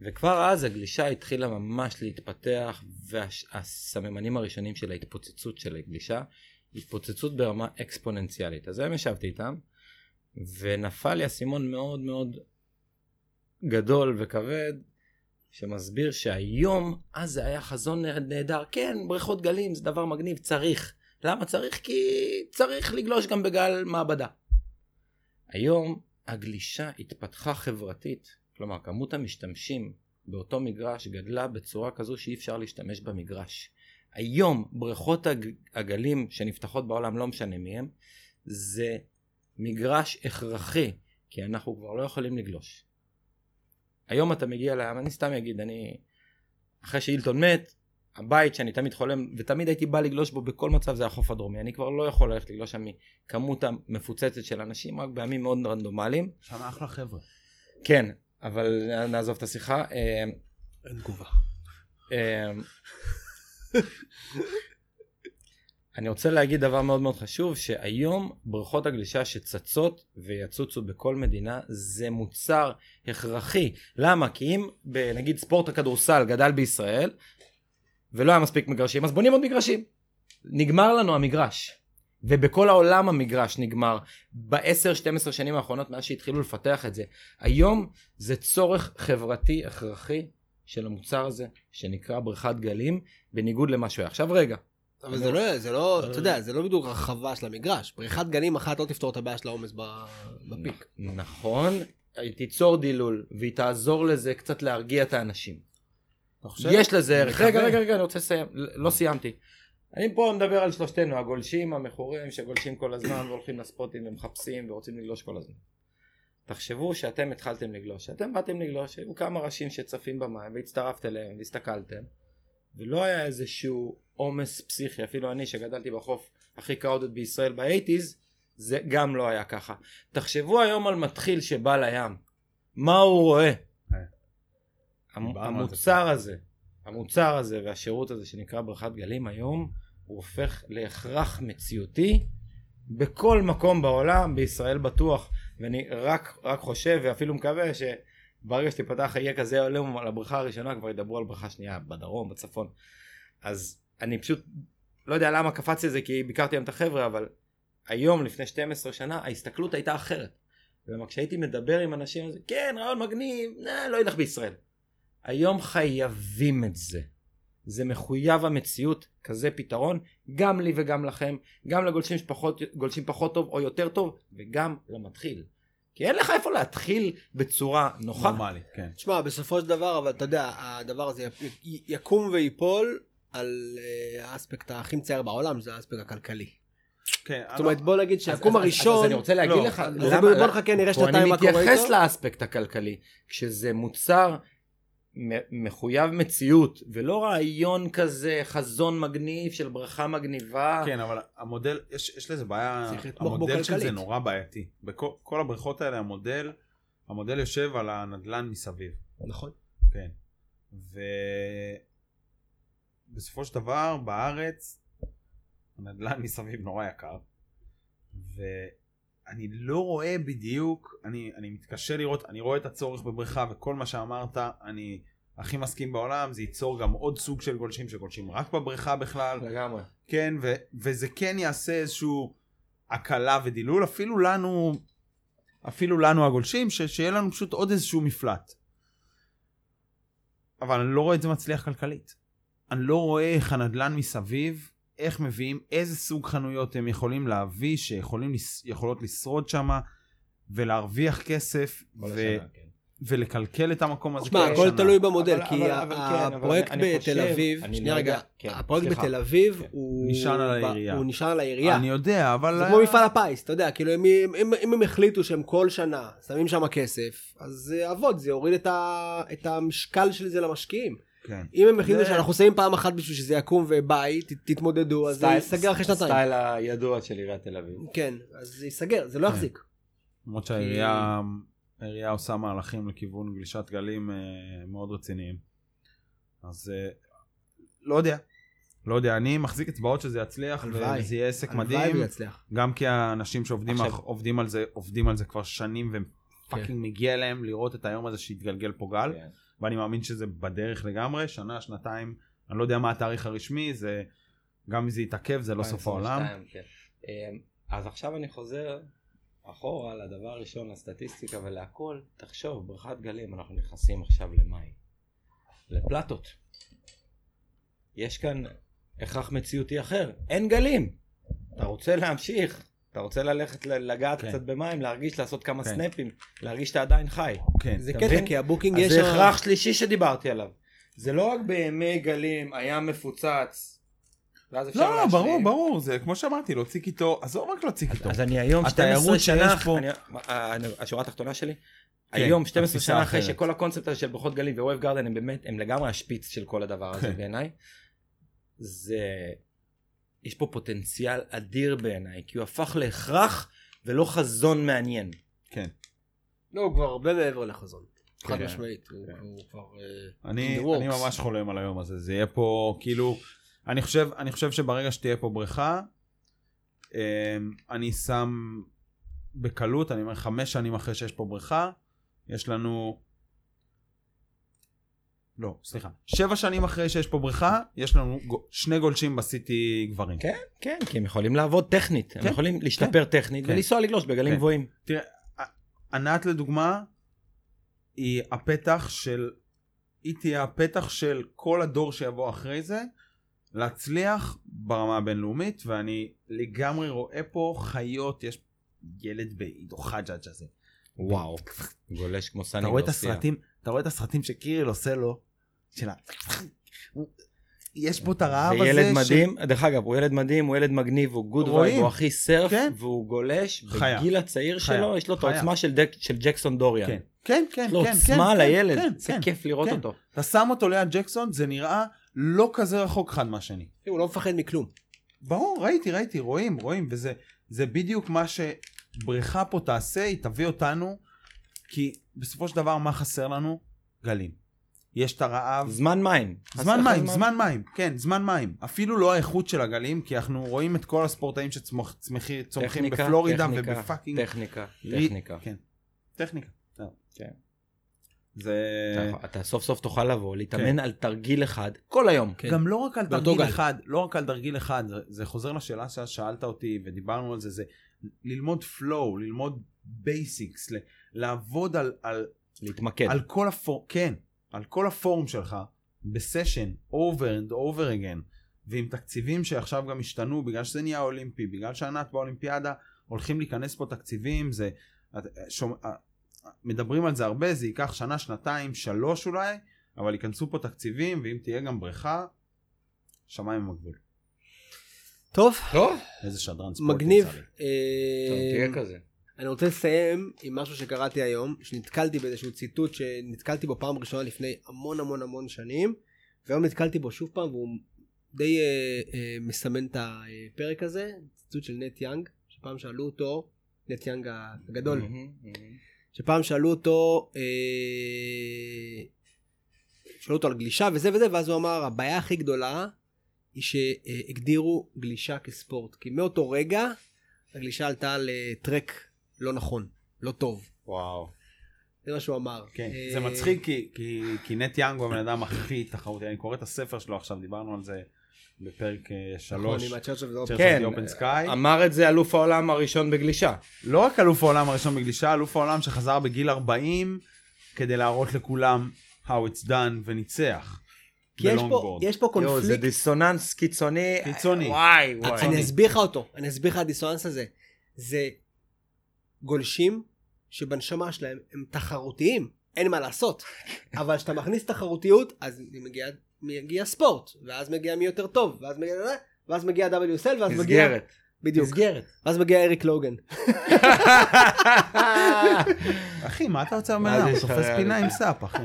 וכבר אז הגלישה התחילה ממש להתפתח, והסממנים הראשונים של ההתפוצצות של הגלישה, התפוצצות ברמה אקספוננציאלית. אז היום ישבתי איתם, ונפל לי אסימון מאוד מאוד גדול וכבד, שמסביר שהיום, אז זה היה חזון נהדר. כן, בריכות גלים זה דבר מגניב, צריך. למה צריך? כי צריך לגלוש גם בגל מעבדה. היום הגלישה התפתחה חברתית, כלומר כמות המשתמשים באותו מגרש גדלה בצורה כזו שאי אפשר להשתמש במגרש. היום בריכות הג... הגלים שנפתחות בעולם, לא משנה מי הם, זה מגרש הכרחי, כי אנחנו כבר לא יכולים לגלוש. היום אתה מגיע לים, אני סתם אגיד, אני... אחרי שאילטון מת, הבית שאני תמיד חולם, ותמיד הייתי בא לגלוש בו בכל מצב זה החוף הדרומי. אני כבר לא יכול ללכת לגלוש שם מכמות המפוצצת של אנשים, רק בימים מאוד רנדומליים. שם אחלה חבר'ה. כן, אבל נעזוב את השיחה. אה, אין תגובה. אני רוצה להגיד דבר מאוד מאוד חשוב, שהיום בריכות הגלישה שצצות ויצוצו בכל מדינה זה מוצר הכרחי. למה? כי אם נגיד ספורט הכדורסל גדל בישראל ולא היה מספיק מגרשים, אז בונים עוד מגרשים. נגמר לנו המגרש. ובכל העולם המגרש נגמר ב-10-12 שנים האחרונות מאז שהתחילו לפתח את זה. היום זה צורך חברתי הכרחי של המוצר הזה שנקרא בריכת גלים בניגוד למה שהוא היה. עכשיו רגע, אבל זה לא, זה לא, אתה יודע, זה לא בדיוק הרחבה של המגרש. בריכת גלים אחת לא תפתור את הבעיה של העומס בפיק. נכון, היא תיצור דילול והיא תעזור לזה קצת להרגיע את האנשים. יש לזה ערך. רגע, רגע, רגע, אני רוצה לסיים. לא סיימתי. אני פה מדבר על שלושתנו, הגולשים המכורים שגולשים כל הזמן והולכים לספוטים ומחפשים ורוצים לגלוש כל הזמן. תחשבו שאתם התחלתם לגלוש, אתם באתם לגלוש, היו כמה ראשים שצפים במים והצטרפתם אליהם והסתכלתם ולא היה איזשהו עומס פסיכי, אפילו אני שגדלתי בחוף הכי קראודד בישראל באייטיז, זה גם לא היה ככה. תחשבו היום על מתחיל שבא לים, מה הוא רואה? זה המוצר הזה, המוצר הזה והשירות הזה שנקרא בריכת גלים היום, הוא הופך להכרח מציאותי בכל מקום בעולם, בישראל בטוח, ואני רק, רק חושב ואפילו מקווה שברגע שתיפתח יהיה כזה עולם על הבריכה הראשונה כבר ידברו על בריכה שנייה בדרום, בצפון. אז אני פשוט לא יודע למה קפצתי על זה כי ביקרתי היום את החבר'ה, אבל היום לפני 12 שנה ההסתכלות הייתה אחרת. למה כשהייתי מדבר עם אנשים, אז כן רעיון מגניב, נה, לא ילך בישראל. היום חייבים את זה. זה מחויב המציאות, כזה פתרון, גם לי וגם לכם, גם לגולשים שפחות, גולשים פחות טוב או יותר טוב, וגם למתחיל. כי אין לך איפה להתחיל בצורה נוחה. נורמלי, כן. תשמע, בסופו של דבר, אבל אתה יודע, הדבר הזה יקום ויפול על אה, האספקט הכי מצער בעולם, שזה האספקט הכלכלי. כן, זאת אומרת, בוא נגיד אז- הראשון... אז אני רוצה להגיד לא, לך, בוא נחכה, נראה שנתיים מה קורה אני מתייחס איתו. לאספקט הכלכלי, כשזה מוצר מחויב מציאות, ולא רעיון כזה, חזון מגניב של ברכה מגניבה. כן, אבל המודל, יש, יש לזה בעיה, המודל של זה. נורא בעייתי. בכל כל הבריכות האלה, המודל, המודל יושב על הנדלן מסביב. נכון. כן. ובסופו של דבר, בארץ, הנדל"ן מסביב נורא יקר. ואני לא רואה בדיוק, אני, אני מתקשה לראות, אני רואה את הצורך בבריכה וכל מה שאמרת, אני הכי מסכים בעולם, זה ייצור גם עוד סוג של גולשים שגולשים רק בבריכה בכלל. לגמרי. כן, ו- וזה כן יעשה איזשהו הקלה ודילול, אפילו לנו, אפילו לנו הגולשים, ש- שיהיה לנו פשוט עוד איזשהו מפלט. אבל אני לא רואה את זה מצליח כלכלית. אני לא רואה איך הנדלן מסביב, איך מביאים, איזה סוג חנויות הם יכולים להביא, שיכולים לס- יכולות לשרוד שם, ולהרוויח כסף, ו- השנה, כן. ולקלקל את המקום הזה. תשמע, כל הכל. תלוי במודל, אבל- כי אבל- ה- אבל כן, הפרויקט אני- אני בתל אביב, אני שנייה לא רגע, כן, הפרויקט סליחה. בתל אביב כן. הוא... נשען על העירייה. הוא נשען על העירייה. אני יודע, אבל... זה כמו מפעל הפיס, אתה יודע, כאילו אם, אם, אם, אם הם החליטו שהם כל שנה שמים שם כסף, אז זה יעבוד, זה יוריד את, ה, את המשקל של זה למשקיעים. כן. אם הם החליטו זה- שאנחנו שמים פעם אחת בשביל שזה יקום וביי, ת, תתמודדו, אז זה סטייל- ייסגר אחרי שנתיים. הסטייל הידוע של עיריית תל אביב. כן, אז זה ייסגר, זה לא כן. יחזיק. למרות שהעירייה העירייה עושה מהלכים לכיוון גלישת גלים אה, מאוד רציניים. אז אה, לא יודע. לא יודע, אני מחזיק אצבעות שזה יצליח. וזה יהיה עסק מדהים. גם כי האנשים שעובדים עכשיו- על, עובדים על זה, עובדים על זה כבר שנים, והם כן. מגיע להם לראות את היום הזה שהתגלגל פה גל, כן. ואני מאמין שזה בדרך לגמרי, שנה, שנתיים, אני לא יודע מה התאריך הרשמי, זה, גם אם זה יתעכב זה לא סוף העולם. 2022, כן. אמ, אז עכשיו אני חוזר אחורה לדבר הראשון, לסטטיסטיקה ולהכל. תחשוב, בריכת גלים, אנחנו נכנסים עכשיו למאי. לפלטות. יש כאן הכרח מציאותי אחר, אין גלים. אתה רוצה להמשיך אתה רוצה ללכת לגעת כן. קצת במים, להרגיש, לעשות כמה כן. סנאפים, להרגיש שאתה עדיין חי. כן. זה קטע, מבין? כי ה booking אז יש... זה שם- הכרח שלישי שדיברתי עליו. זה לא רק בימי גלים, הים מפוצץ. ואז אפשר לא, לא, ברור. ברור, זה כמו שאמרתי, להוציא קיטור, עזוב רק להוציא קיטור. אז אני היום התיירות 12 שנה, שיש פה- אני- ה- השורה התחתונה שלי, כן, היום 12 התפיסה שנה אחרי. שכל הקונספט הזה של בריכות גלים Wavegarden הם באמת, הם לגמרי השפיץ של כל הדבר הזה כן. בעיניי, זה, יש פה פוטנציאל אדיר בעיניי, כי הוא הפך להכרח ולא חזון מעניין. כן. לא, הוא כבר הרבה מעבר לחזון. חד כן. משמעית. הוא- כן. הוא כבר... אה, אני. ממש חולם על היום הזה, זה יהיה פה כאילו, אני חושב, אני חושב שברגע שתהיה פה בריכה, אמ, אני שם בקלות, אני אומר חמש שנים אחרי שיש פה בריכה, יש לנו, לא, סליחה, שבע שנים אחרי שיש פה בריכה, יש לנו שני גולשים בסיטי גברים. כן, כן, כי הם יכולים לעבוד טכנית, הם כן, יכולים להשתפר טכנית כן. ולנסוע לגלוש בגלים כן. גבוהים. תראה, ענת לדוגמה, היא הפתח של, היא תהיה הפתח של כל הדור שיבוא אחרי זה, להצליח ברמה הבינלאומית, ואני לגמרי רואה פה חיות, יש ילד בעידו חג'אג' הזה. וואו, גולש כמו סני אתה רואה את. הסרטים, אתה רואה את הסרטים שקיריל עושה לו, של ה... יש פה את הרעב הזה. זה ילד של- מדהים, דרך אגב, הוא ילד מדהים, הוא ילד מגניב, הוא good. vibe, הוא הכי surf, כן. והוא גולש, חיה. בגיל הצעיר חיה. שלו, יש לו את. העוצמה של דק- של ג'קסון דוריאן. כן, כן, כן, יש לו כן, עוצמה כן, על הילד, כן, זה כן. כיף לראות כן. אותו. אתה שם אותו ליד ג'קסון, זה נראה לא כזה רחוק אחד מהשני. הוא לא מפחד מכלום. ברור, ראיתי, ראיתי, רואים, רואים, וזה זה בדיוק מה שבריכה פה תעשה, היא תביא אותנו, כי בסופו של דבר מה חסר לנו? גלים. יש את הרעב, זמן מים. זמן מים, זמן מים, כן, זמן מים. אפילו לא האיכות של הגלים, כי אנחנו רואים את כל הספורטאים שצומחים בפלורידה ובפאקינג... טכניקה, טכניקה. כן, טכניקה. כן. זה... אתה- אתה סוף סוף תוכל לבוא, כן. להתאמן על תרגיל אחד כל היום. כן. גם לא רק על תרגיל גל. אחד, לא רק על תרגיל אחד, זה, זה חוזר לשאלה ששאלת אותי ודיברנו על זה, זה ללמוד flow, ללמוד basics, ל- לעבוד על, על, להתמקד. על כל הפורום, כן, על כל הפורום שלך, בסשן, over and over again, ועם תקציבים שעכשיו גם השתנו, בגלל שזה נהיה אולימפי, בגלל שענת באולימפיאדה, הולכים להיכנס פה תקציבים, זה, שומע, מדברים על זה הרבה, זה ייקח שנה, שנתיים, שלוש אולי, אבל ייכנסו פה תקציבים, ואם תהיה גם בריכה, שמיים הם הגבול. טוב, טוב, איזה שדרן ספורט מגניב. אה, תהיה כזה. אני רוצה לסיים עם משהו שקראתי היום, שנתקלתי באיזשהו ציטוט שנתקלתי בו פעם ראשונה לפני המון המון המון שנים, והיום נתקלתי בו שוב פעם, והוא די אה, אה, מסמן את הפרק הזה, ציטוט של נט יאנג, שפעם שאלו אותו, נט יאנג הגדול, מהמם, מהמם. שפעם שאלו אותו, אה, שאלו אותו על גלישה וזה וזה, ואז הוא אמר, הבעיה הכי גדולה היא שהגדירו גלישה כספורט, כי מאותו רגע הגלישה עלתה על אה, טרק לא נכון, לא טוב. וואו. זה מה שהוא אמר. כן, אה, זה מצחיק כי, כי, כי נט יאנג הוא הבן אדם הכי תחרותי, אני קורא את הספר שלו עכשיו, דיברנו על זה בפרק שלוש, עם ה-Church of the Open. Church כן. אמר את זה אלוף העולם הראשון בגלישה. לא רק אלוף העולם הראשון בגלישה, אלוף העולם שחזר בגיל 40 כדי להראות לכולם how it's done וניצח. כי יש פה. יש פה יואו, זה קונפליקט, קיצוני קיצוני. וואי, וואי. אני אסביר לך אותו, אני אסביר לך הדיסוננס הזה. זה גולשים שבנשמה שלהם הם תחרותיים, אין מה לעשות. אבל כשאתה מכניס תחרותיות, אז מגיע, מגיע ספורט, ואז מגיע מי יותר טוב, ואז מגיע זה, ואז מגיע WSL, ואז מגיע... מסגרת. בדיוק. מסגרת. ואז מגיע אריק לוגן. אחי, מה אתה רוצה? זה הוא תופס פינה? עם סאפ, אחי.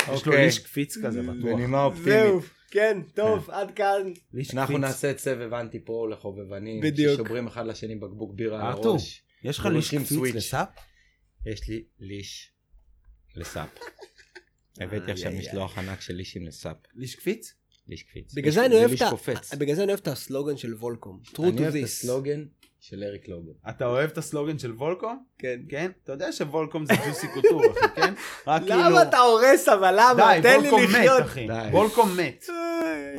יש לו אוקיי. ליש קפיץ כזה בטוח. בנימה אופטימית. כן, טוב, עד כאן. אנחנו. נעשה את סבב אנטי פה לחובבנים. בדיוק. ששוברים אחד לשני בקבוק בירה על הראש. יש לך ליש קפיץ. לסאפ? יש לי ליש לסאפ. הבאתי עכשיו משלוח ענק של לישים לסאפ. ליש קפיץ? ליש קפיץ. בגלל זה אני אוהב את אני הסלוגן של וולקום. true אני to אוהב את this. הסלוגן של אריק לוגן. אתה אוהב את הסלוגן של וולקום? כן. כן? אתה יודע שוולקום זה ג'וסי קוטור, אחי, כן? רק כאילו... למה אתה הורס אבל למה? די, תן לי וולקום לחיות. מת, אחי. די. וולקום מת.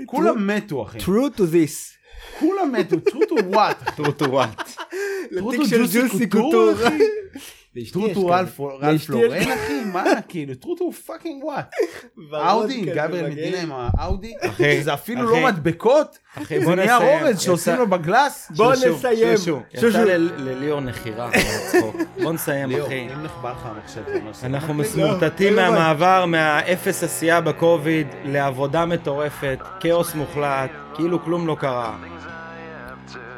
כולם מתו, אחי. true to this. כולם מתו. true to what? לתיק to של ג'וסי ג'וסי קוטור, קוטור. אחי? טרוטו רלף לורן אחי מה כאילו טרוטו הוא פאקינג וואט. אאודי גברי מדינה עם האאודי זה אפילו לא מדבקות זה נהיה אורז שעושים לו בגלאס. בוא נסיים. שושו, לליאור נחירה. בוא נסיים אחי. אנחנו מסמוטטים מהמעבר מהאפס עשייה בקוביד לעבודה מטורפת כאוס מוחלט כאילו כלום לא קרה.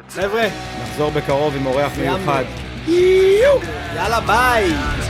חבר'ה נחזור בקרוב עם אורח מיוחד. Yalla, bye!